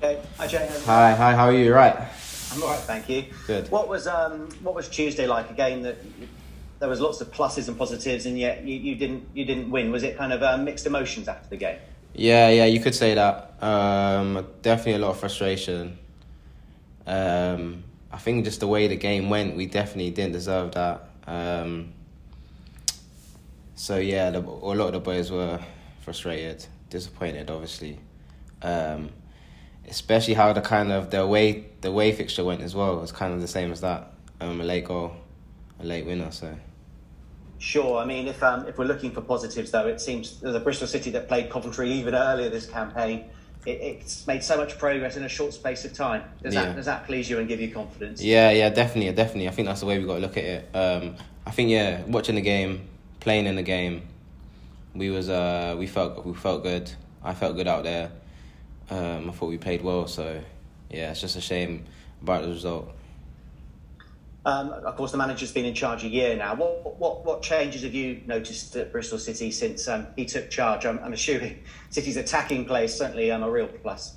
Okay. Hi, Jay. Hi, hi. How are you? Right. I'm all right, thank you. Good. What was um, what was Tuesday like? A game that there was lots of pluses and positives, and yet you, you didn't you didn't win. Was it kind of uh, mixed emotions after the game? Yeah, yeah. You could say that. Um, definitely a lot of frustration. Um, I think just the way the game went, we definitely didn't deserve that. Um, so yeah, the, a lot of the boys were frustrated, disappointed, obviously. Um, especially how the kind of the way the way fixture went as well was kind of the same as that. Um, a late goal, a late winner. So. Sure. I mean, if um, if we're looking for positives, though, it seems the Bristol City that played Coventry even earlier this campaign, it, it's made so much progress in a short space of time. Does Yeah. that does that please you and give you confidence? Yeah, yeah, definitely, definitely. I think that's the way we got to look at it. Um, I think yeah, watching the game, playing in the game, we was uh we felt we felt good. I felt good out there. Um, I thought we played well. So yeah, it's just a shame about the result. Um, of course, the manager's been in charge a year now. What what what changes have you noticed at Bristol City since um, he took charge? I'm, I'm assuming City's attacking play is certainly um, a real plus.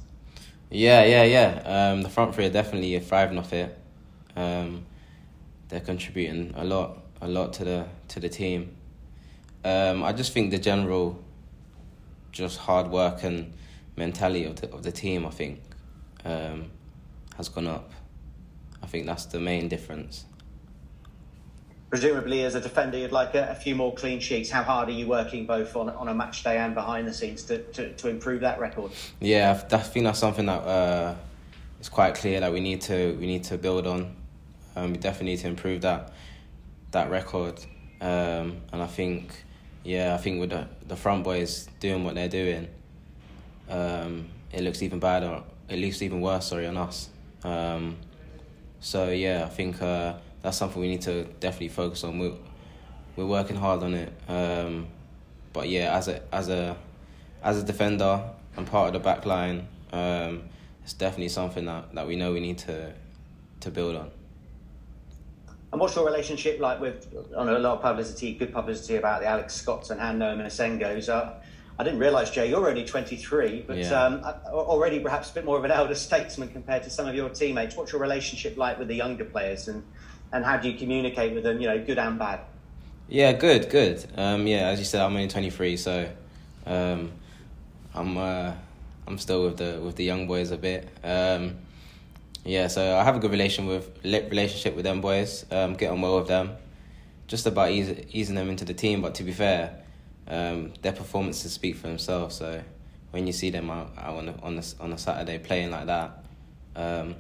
Yeah, yeah, yeah. Um, the front three are definitely thriving off it. Um, they're contributing a lot, a lot to the to the team. Um, I just think the general, just hard work and mentality of the of the team. I think um, has gone up. I think that's the main difference. Presumably, as a defender, you'd like a, a few more clean sheets. How hard are you working both on on a match day and behind the scenes to, to, to improve that record? Yeah, I think that's something that uh, is quite clear that we need to we need to build on. Um, we definitely need to improve that that record, um, and I think yeah, I think with the the front boys doing what they're doing, um, it looks even better. It looks even worse. Sorry, on us. Um, so yeah, I think uh, that's something we need to definitely focus on. We're we're working hard on it. Um, but yeah, as a as a as a defender and part of the back line, um, it's definitely something that, that we know we need to to build on. And what's your relationship like with, on a lot of publicity, good publicity about the Alex Scotts and Han-Noah Massengos? Uh, I didn't realise, Jay, you're only 23, but Yeah. um, already perhaps a bit more of an elder statesman compared to some of your teammates. What's your relationship like with the younger players and, and how do you communicate with them, you know, good and bad? Yeah, good, good. Um, yeah, as you said, I'm only 23, so um, I'm uh, I'm still with the with the young boys a bit. Um, yeah, so I have a good relation with relationship with them boys. Um, get on well with them. Just about easing them into the team, but to be fair, um, their performances speak for themselves. So when you see them out, out on a, on a, on a Saturday playing like that, um,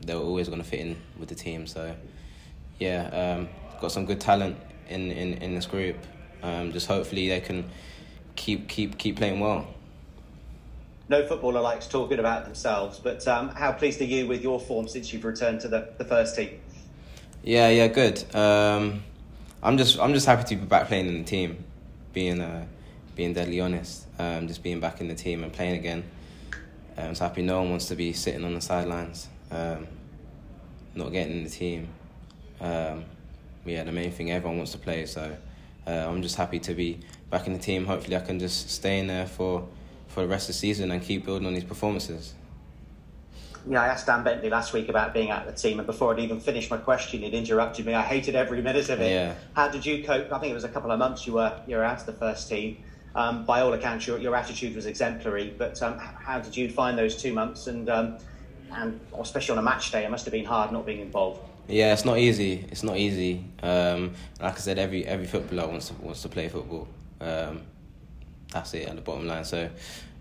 they're always going to fit in with the team. So yeah, um, got some good talent in, in, in this group. Um, just hopefully they can keep keep keep playing well. No footballer likes talking about themselves, but um, how pleased are you with your form since you've returned to the, the first team? Yeah, yeah, good. Um, I'm just I'm just happy to be back playing in the team, being uh, being deadly honest. Um, just being back in the team and playing again. Um, I'm so happy no one wants to be sitting on the sidelines, um, not getting in the team. Um, yeah, the main thing everyone wants to play. So uh, I'm just happy to be back in the team. Hopefully, I can just stay in there for for the rest of the season and keep building on these performances. Yeah, I asked Dan Bentley last week about being out of the team, and before I'd even finished my question, he'd interrupted me. I hated every minute of it. Yeah. How did you cope? I think it was a couple of months you were you were out of the first team. Um, by all accounts, your, your attitude was exemplary. But um, how did you find those two months? And um, and especially on a match day, it must have been hard not being involved. Yeah, it's not easy. It's not easy. Um, like I said, every every footballer wants to wants to play football. Um, that's it at the bottom line. So,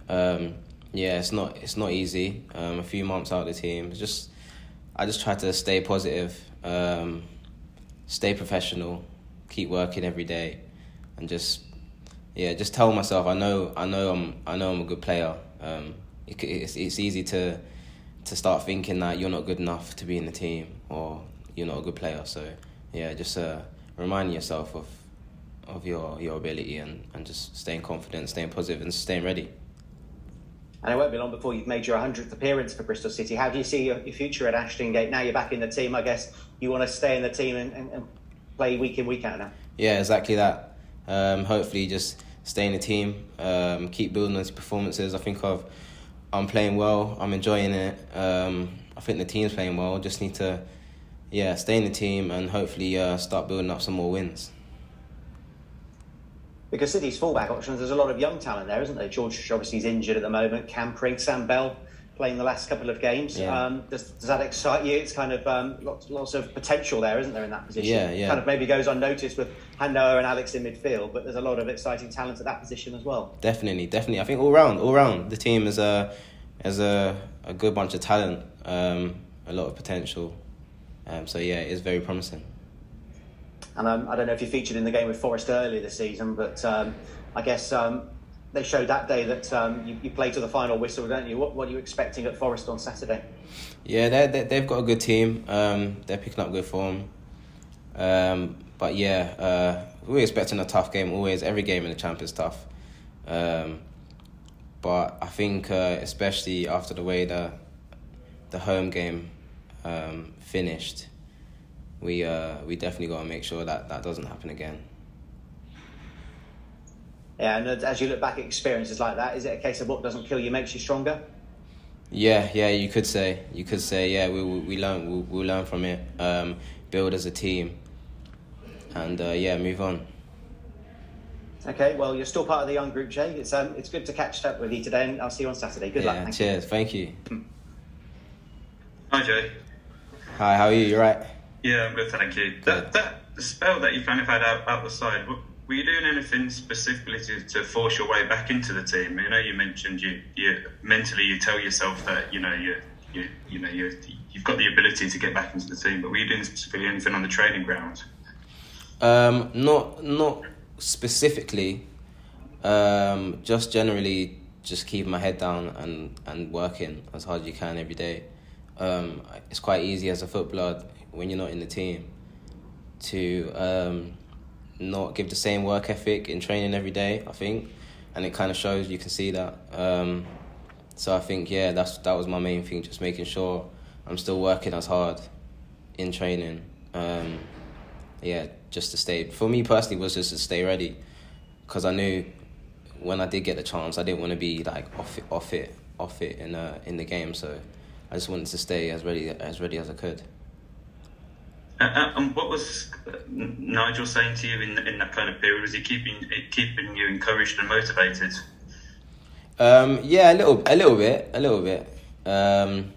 um, yeah, it's not it's not easy. Um, a few months out of the team, it's just I just try to stay positive, um, stay professional, keep working every day, and just yeah, just tell myself I know I know I'm I know I'm a good player. Um, it, it's it's easy to to start thinking that you're not good enough to be in the team or you're not a good player. So yeah, just uh, reminding yourself of of your your ability and, and just staying confident, staying positive, and staying ready. And it won't be long before you've made your 100th appearance for Bristol City. How do you see your, your future at Ashton Gate? Now you're back in the team, I guess you want to stay in the team and, and, and play week in, week out now. Yeah, exactly that. Um, hopefully, just stay in the team, um, keep building those performances. I think I've I'm playing well. I'm enjoying it. Um, I think the team's playing well. Just need to, yeah, stay in the team and hopefully uh, start building up some more wins. Because City's fullback options, there's a lot of young talent there, isn't there? George obviously is injured at the moment. Cam Pring, Sam Bell playing the last couple of games. Yeah. Um, does, does that excite you? It's kind of um, lots, lots of potential there, isn't there, in that position? Yeah, yeah. Kind of maybe goes unnoticed with Han-Noah and Alex in midfield, but there's a lot of exciting talent at that position as well. Definitely, definitely. I think all round, all round, the team is a is a, a good bunch of talent, um, a lot of potential. Um, so yeah, it is very promising. And um, I don't know if you featured in the game with Forest earlier this season, but um, I guess um, they showed that day that um, you, you play to the final whistle, don't you? What, what are you expecting at Forest on Saturday? Yeah, they they they've got a good team. Um, they're picking up good form. But yeah, uh, we're expecting a tough game. Always, every game in the champ is tough. But I think, uh, especially after the way the the home game um, finished, we uh, we definitely got to make sure that that doesn't happen again. Yeah, and as you look back at experiences like that, is it a case of what doesn't kill you makes you stronger? Yeah, yeah, you could say, you could say, yeah, we we, we learn, we we'll learn from it, um, build as a team, and uh, yeah, move on. Okay, well, you're still part of the young group, Jay. It's um, it's good to catch up with you today, and I'll see you on Saturday. Good yeah, luck. Thank cheers, thank you. Hi, Jay. Hi, how are you? You're right? Yeah, I'm good, thank you. That that the spell that you kind of had out, out the side, were you doing anything specifically to, to force your way back into the team? You know, you mentioned you, you mentally you tell yourself that you know you you you know you you've got the ability to get back into the team, but were you doing specifically anything on the training ground? Um, not not specifically. Um, just generally, just keeping my head down and and working as hard as you can every day. Um, it's quite easy as a footballer when you're not in the team to um, not give the same work ethic in training every day. I think, and it kind of shows. You can see that. Um, so I think yeah, that's that was my main thing. Just making sure I'm still working as hard in training. Um, yeah, just to stay. For me personally, was just to stay ready, because I knew when I did get the chance, I didn't want to be like off it, off it, off it in uh, in the game. So I just wanted to stay as ready as ready as I could. Uh, uh, and what was uh, Nigel saying to you in in that kind of period? Was he keeping keeping you encouraged and motivated? Um, yeah, a little, a little bit, a little bit. Um,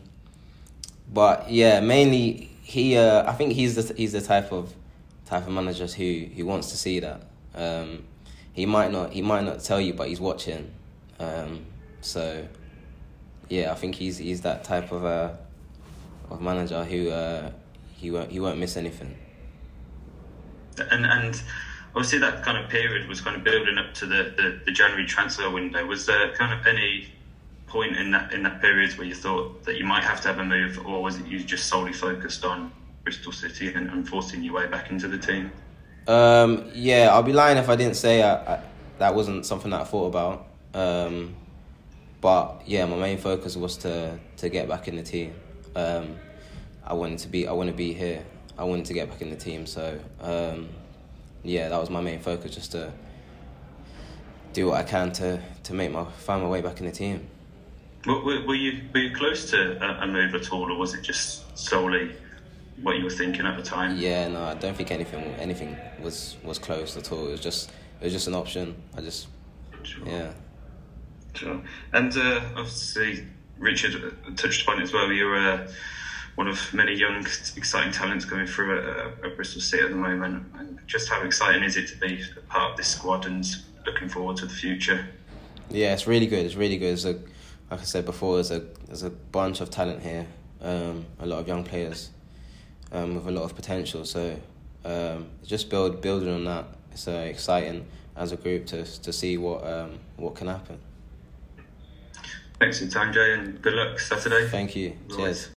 but yeah, mainly he. Uh, I think he's the he's the type of type of manager who who wants to see that. Um, he might not he might not tell you, but he's watching. Um, so yeah, I think he's he's that type of uh, of manager who uh, he won't he won't miss anything. And and obviously that kind of period was kind of building up to the, the, the January transfer window. Was there kind of any point in that in that period where you thought that you might have to have a move, or was it you just solely focused on Bristol City and, and forcing your way back into the team? Um, yeah, I'll be lying if I didn't say I, I, that wasn't something that I thought about. Um, but yeah, my main focus was to to get back in the team. Um, I wanted to be I want to be here. I wanted to get back in the team. So um, yeah, that was my main focus, just to do what I can to to make my find my way back in the team. Were, were, were you were you close to a, a move at all, or was it just solely what you were thinking at the time? Yeah, no, I don't think anything anything was was close at all. It was just it was just an option. I just Sure. yeah. Sure. And uh, obviously, Richard touched upon it as well. You're uh, one of many young, exciting talents coming through at, at Bristol City at the moment. And just how exciting is it to be a part of this squad and looking forward to the future? Yeah, it's really good. It's really good. It's a, like I said before, there's a there's a bunch of talent here. Um, a lot of young players, um, with a lot of potential. So, um, just build building on that. It's uh, exciting as a group to to see what um, what can happen. Thanks for your time, Jay, and good luck Saturday. Thank you. Cheers.